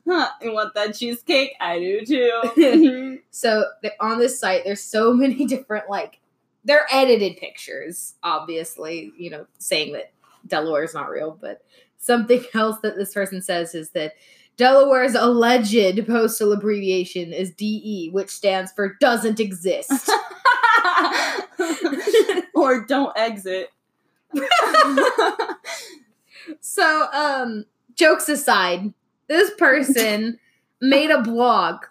Huh, you want that cheesecake? I do too. So on this site, there's so many different like they're edited pictures, obviously, you know, saying that Delaware is not real, but something else that this person says is that Delaware's alleged postal abbreviation is DE, which stands for doesn't exist. or don't exit. so, um, jokes aside, this person made a blog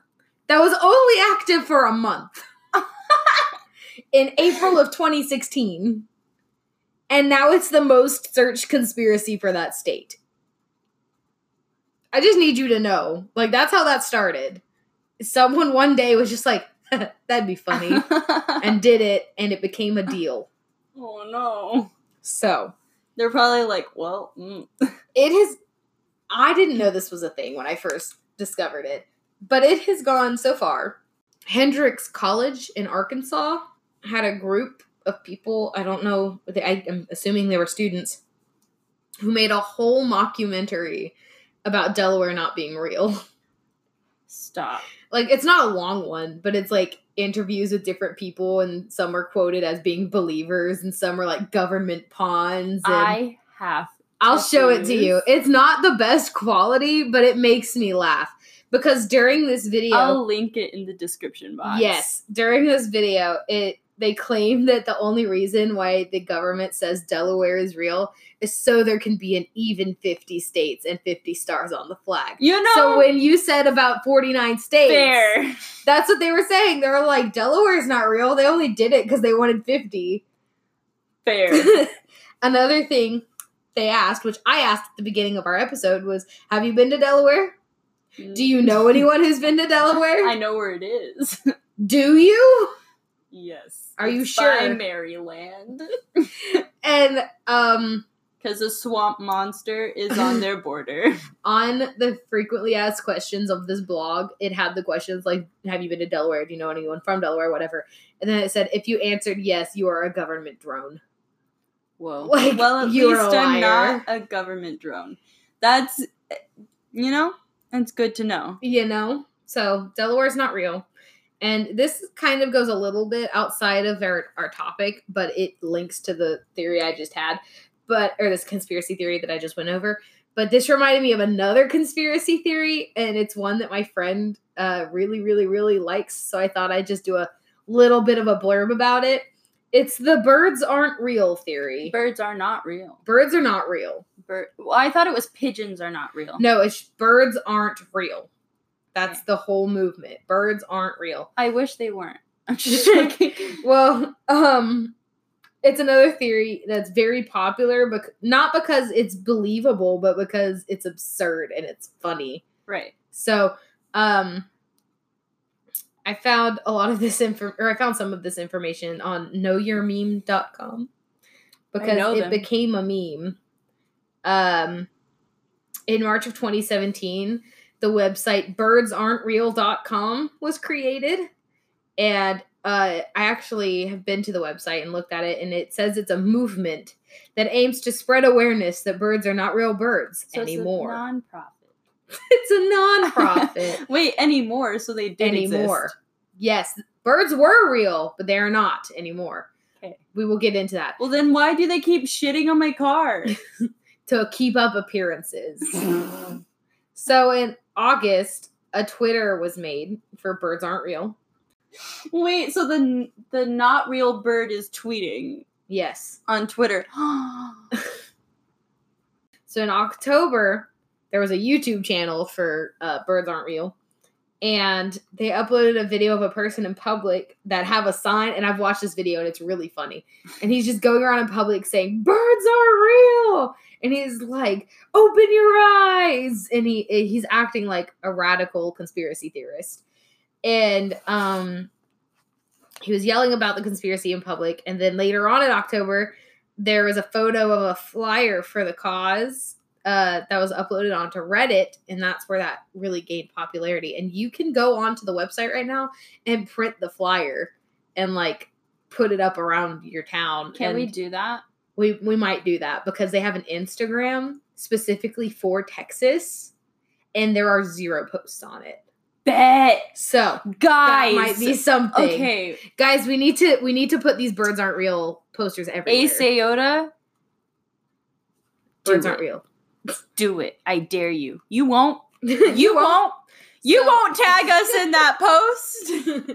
that was only active for a month in April of 2016. And now it's the most searched conspiracy for that state. I just need you to know. Like, that's how that started. Someone one day was just like, that'd be funny, and did it, and it became a deal. oh no. So, They're probably like, well, mm. it has i didn't know this was a thing when i first discovered it but it has gone so far hendrix college in arkansas had a group of people i don't know they, I, i'm assuming they were students who made a whole mockumentary about delaware not being real stop. like it's not a long one but it's like interviews with different people and some are quoted as being believers and some are like government pawns and I have. I'll show it to you. It's not the best quality, but it makes me laugh because during this video, I'll link it in the description box. yes, during this video, it they claim that the only reason why the government says Delaware is real is so there can be an even 50 states and 50 stars on the flag. You know. So when you said about 49 states, fair. that's what they were saying. They were like, Delaware's not real. They only did it because they wanted 50. Fair. Another thing they asked, which I asked at the beginning of our episode, was Have you been to Delaware? Do you know mm. anyone who's been to Delaware? I know where it is. Do you? Yes. Are you It's by sure? Maryland. And um Because a swamp monster is on their border. on the frequently asked questions of this blog, it had the questions like, Have you been to Delaware? Do you know anyone from Delaware? Whatever. And then it said, If you answered yes, you are a government drone. Whoa. Like, well, at you're a least I'm not a government drone. That's, you know, it's good to know. You know? So Delaware's not real. And this kind of goes a little bit outside of our, our topic, but it links to the theory I just had. But or this conspiracy theory that I just went over. But this reminded me of another conspiracy theory, and it's one that my friend uh, really, really, really likes. So I thought I'd just do a little bit of a blurb about it. It's the birds aren't real theory. Birds are not real. Birds are not real. Bird. Well, I thought it was pigeons are not real. No, it's birds aren't real. That's the whole movement. Birds aren't real. I wish they weren't. I'm just joking. Well, um, it's another theory that's very popular, but not because it's believable, but because it's absurd and it's funny. right. So, um, I found a lot of this info, or I found some of this information on knowyourmeme.com because it became a meme. Um, in March of 2017, the website birdsaren'treal.com was created. And uh, I actually have been to the website and looked at it, and it says it's a movement that aims to spread awareness that birds are not real birds So anymore. It's a non-profit. it's a non-profit Wait, anymore? So they did anymore. exist. Yes, birds were real, but they are not anymore. Okay. We will get into that Well, then why do they keep shitting on my car? to keep up appearances. so in August, a Twitter was made for birds aren't real. Wait, so the the not real bird is tweeting Yes. on Twitter. So in October, there was a YouTube channel for uh, Birds Aren't Real. And they uploaded a video of a person in public that have a sign. And I've watched this video and it's really funny. And he's just going around in public saying, Birds are real. And he's like, Open your eyes. And he he's acting like a radical conspiracy theorist. And um he was yelling about the conspiracy in public. And then later on in October, there was a photo of a flyer for the cause uh, that was uploaded onto Reddit, and that's where that really gained popularity. And you can go onto the website right now and print the flyer and like put it up around your town. Can and we do that? we we might do that because they have an Instagram specifically for Texas, and there are zero posts on it. Bet, So guys. that might be something. okay. guys, we need to we need to put these birds aren't real posters everywhere. Ace Ayota, birds aren't real. Do it. I dare you. You won't. you You won't. You So- won't tag us in that post.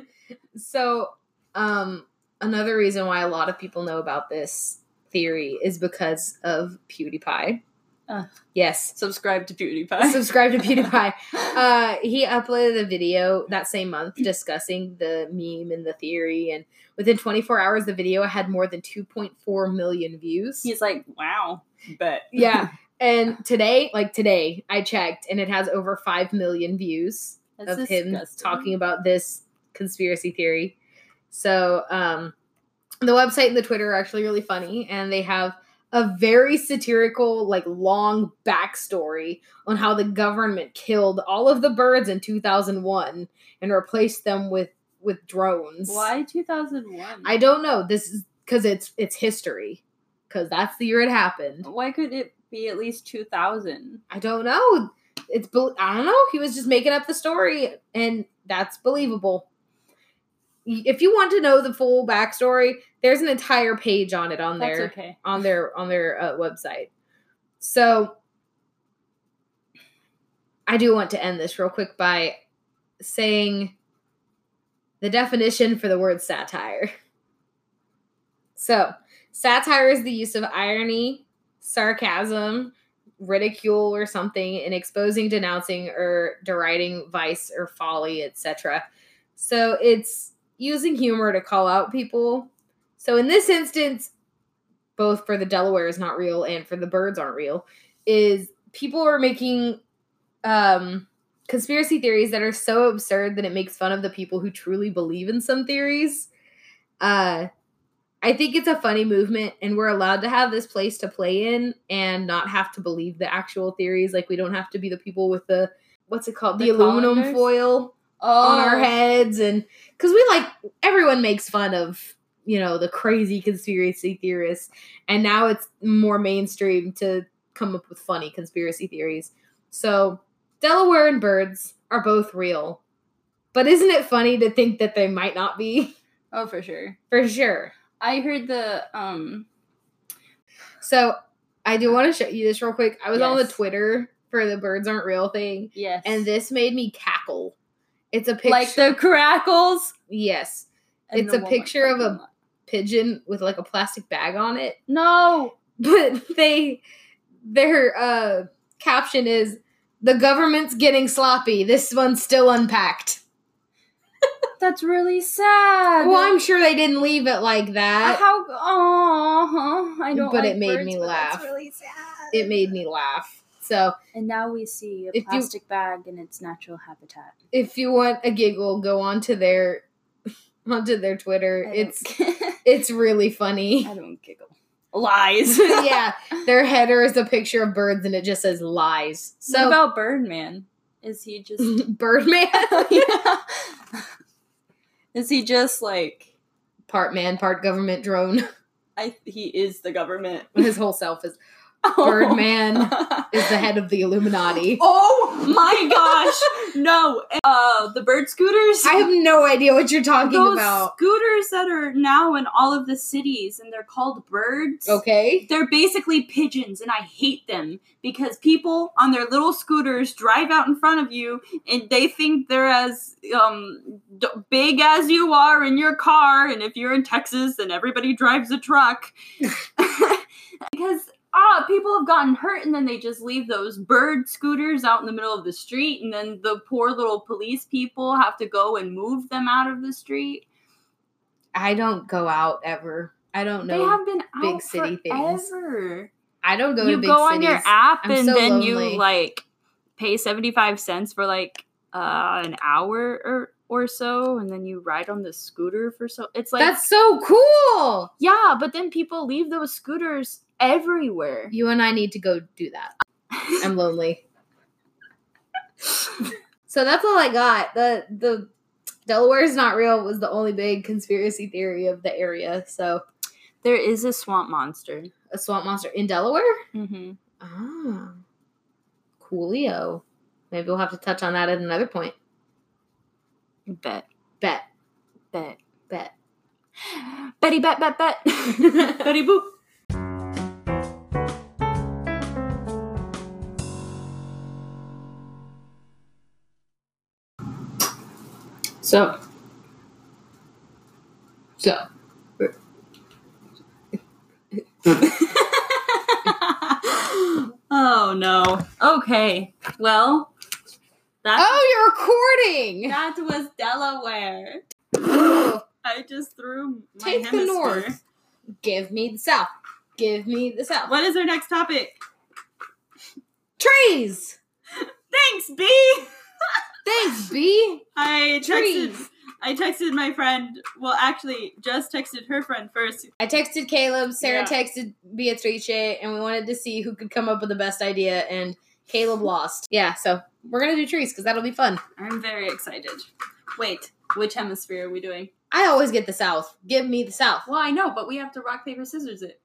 so um another reason why a lot of people know about this theory is because of pewdiepie Uh. yes Subscribe to PewDiePie. subscribe to pewdiepie uh he uploaded a video that same month discussing the meme and the theory and within 24 hours the video had more than 2.4 million views He's like, wow. but yeah and today like today i checked and it has over 5 million views That's of him talking about this conspiracy theory. So, um, the website and the Twitter are actually really funny, and they have a very satirical, like long backstory on how the government killed all of the birds in 2001 and replaced them with with drones. Why 2001? I don't know. This is because it's it's history. Because that's the year it happened. Why couldn't it be at least 2000? I don't know. It's I don't know. He was just making up the story, and that's believable. If you want to know the full backstory, there's an entire page on it on That's their okay. on their on their uh, website. So I do want to end this real quick by saying the definition for the word satire. So, satire is the use of irony, sarcasm, ridicule or something in exposing, denouncing, or deriding vice or folly, etc. So, it's using humor to call out people. So, in this instance, both for the Delaware is not real and for the birds aren't real, is people are making um conspiracy theories that are so absurd that it makes fun of the people who truly believe in some theories. Uh, I think it's a funny movement, and we're allowed to have this place to play in and not have to believe the actual theories. Like we don't have to be the people with the what's it called, the, The aluminum foil Oh, on our oh. heads, and because we like everyone makes fun of you know the crazy conspiracy theorists, and now it's more mainstream to come up with funny conspiracy theories. So Delaware and birds are both real, but isn't it funny to think that they might not be? Oh, for sure. For sure. I heard the um. So I do want to show you this real quick. I was on the Twitter for the birds aren't real thing, Yes. and this made me cackle. It's a picture. like the grackles. yes, and It's a picture of a- lot. pigeon with like a plastic bag on it. No. But they, their uh, caption is, "The government's getting sloppy. This one's still unpacked." That's really sad. Well, I'm sure they didn't leave it like that. How? Oh, I don't. But like it made birds, me laugh. really sad. It made me laugh. So And now we see a If you- plastic bag in its natural habitat. if you want a giggle, go onto their onto their Twitter. It's it's really funny. I don't giggle. Lies. yeah, their header is a picture of birds and it just says lies. So So what about Birdman? Is he just? Birdman, Yeah. Is he just like? part man, part government drone. I he is the government. His whole self is Birdman is the head of the Illuminati. Oh my gosh! No, uh, the bird scooters. I have no idea what you're talking those about. scooters that are now in all of the cities, and they're called birds. Okay. They're basically pigeons, and I hate them because people on their little scooters drive out in front of you, and they think they're as um, d- big as you are in your car. And if you're in Texas, then everybody drives a truck. because ah, people have gotten hurt, and then they just leave those bird scooters out in the middle of the street, and then the poor little police people have to go and move them out of the street. I don't go out ever. I don't know. They have been out big city things. I don't go you to big go cities. on your app I'm and so then lonely. you like pay 75 cents for like uh an hour or or so and then you ride on the scooter for so it's like That's so cool. yeah but then people leave those scooters everywhere You and I need to go do that. I'm lonely. so that's all I got. The the Delaware is not real was the only big conspiracy theory of the area. So there is a swamp monster a swamp monster in Delaware? mm-hmm. Ah. Coolio. Maybe we'll have to touch on that at another point. bet Bet. bet Bet. betty bet bet bet betty boop So. So. oh no okay well that, Oh, you're recording! that was delaware I just threw my Take the north. Give me the south. Give me the south. What is our next topic? Trees! Thanks, B. Thanks, B. I texted. I texted my friend. Well, actually, just texted her friend first. I texted Caleb, Sarah Yeah. texted Beatrice, and we wanted to see who could come up with the best idea, and Caleb lost. Yeah, so we're gonna do trees because that'll be fun. I'm very excited. Wait, which hemisphere are we doing? I always get the south. Give me the south. Well, I know, but we have to rock paper scissors it.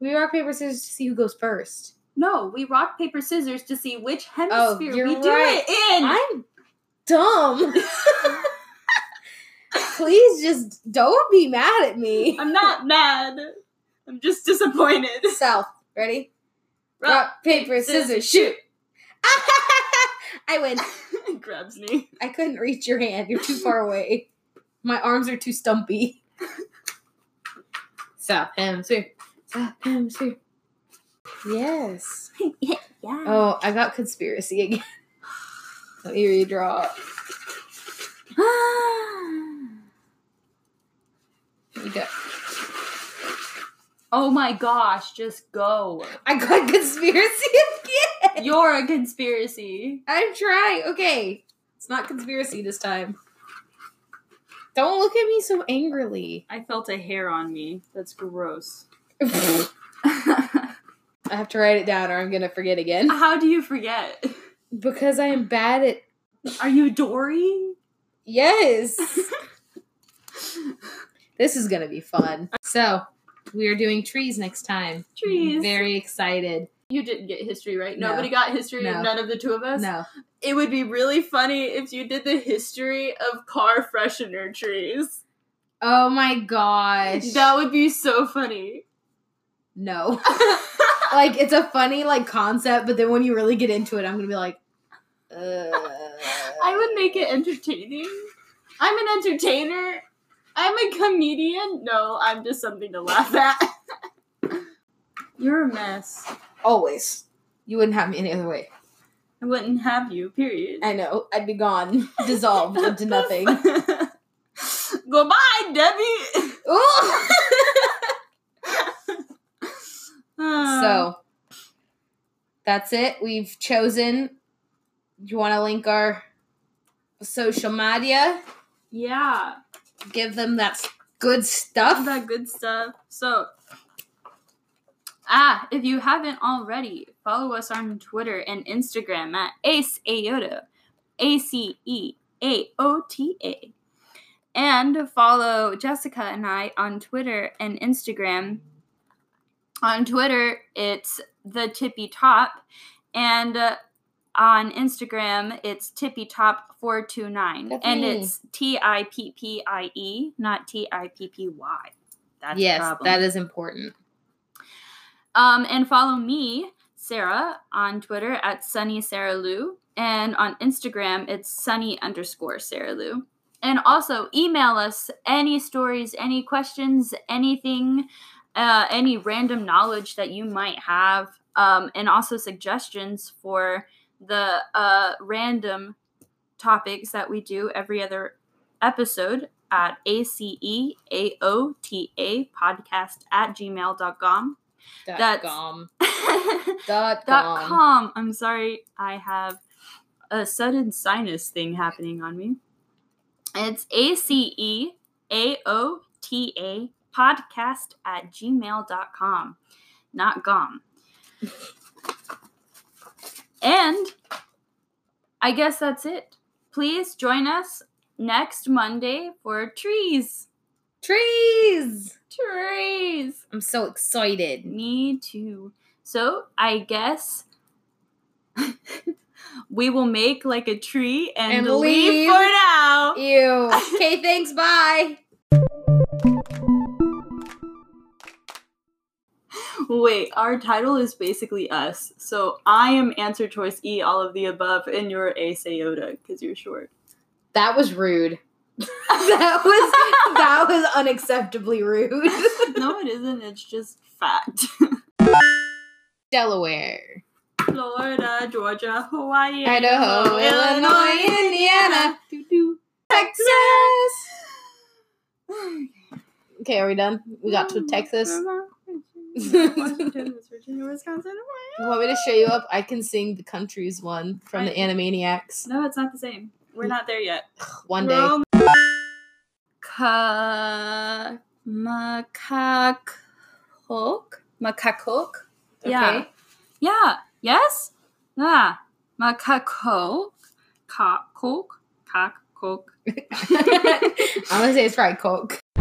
We rock paper scissors to see who goes first. No, we rock paper scissors to see which oh, hemisphere Oh, we do it in. I'm dumb. Please just don't be mad at me. I'm not mad. I'm just disappointed. South. Ready? Rock, paper, scissors, shoot. I win. Grabs me. I couldn't reach your hand. You're too far away. My arms are too stumpy. South hemisphere. South hemisphere. Yes. yeah. Oh, I got conspiracy again. Let me redraw. You got. oh my gosh, just go. I got conspiracy again. You're a conspiracy. I'm trying. Okay. It's not conspiracy this time. Don't look at me so angrily. I felt a hair on me. That's gross. I have to write it down or I'm going to forget again. How do you forget? Because I am bad at. Are you Dory? Yes! this is going to be fun. So, we are doing trees next time. Trees. Very excited. You didn't get history right. No. Nobody got history. No. None of the two of us. No. It would be really funny if you did the history of car freshener trees. Oh my gosh. That would be so funny. No. like, it's a funny, like, concept, but then when you really get into it, I'm to be like, uh. I would make it entertaining. I'm an entertainer. I'm a comedian. No, I'm just something to laugh at. You're a mess. Always. You wouldn't have me any other way. I wouldn't have you, period. I know. I'd be gone, dissolved into nothing. Goodbye, Debbie. So, that's it. We've chosen. Do you want to link our social media? yeah, Give them that good stuff. that good stuff. So, ah, if you haven't already, follow us on Twitter and Instagram at Ace Aota, A C E A O T A, and follow Jessica and I on Twitter and Instagram. On Twitter, it's the Tippy Top, and uh, on Instagram, it's Tippy Top four two nine, and me. it's T I P P I E, not T I P P Y. That's yes, that is important. Um, and follow me, Sarah, on Twitter at Sunny Sarah Lou, and on Instagram it's Sunny underscore Sarah Lou. And also email us any stories, any questions, anything, uh, any random knowledge that you might have, um, and also suggestions for the uh, random topics that we do every other episode at ACEAOTA podcast at gmail.com. Dot That's- com. Dot dot com. com. I'm sorry, I have a sudden sinus thing happening on me. It's A C E A O T A podcast at gmail.com, not gom. and I guess that's it. Please join us next Monday for trees. Trees. Trees. I'm so excited. Me too. So I guess we will make like a tree and, And leave. leave. for now. Ew. Okay, thanks. Bye. Wait, our title is basically us. So I am answer choice E, all of the above, and you're A Sayota because you're short. That was rude. that was that was unacceptably rude. no, it isn't. It's just fact. Delaware, Florida, Georgia, Hawaii, Idaho, Illinois, Indiana, doo-doo, Texas. Oh, okay, are we done? We got to Texas. Washington, West Virginia, Wisconsin. You want me to show you up? I can sing the countries one from the Animaniacs No, it's not the same. We're not there yet. one day. Rome- Ka macaque macaque. Yeah. Okay. Yeah. Yes. Yeah. Cock. Cock. Cock. I'm gonna say it's fried coke.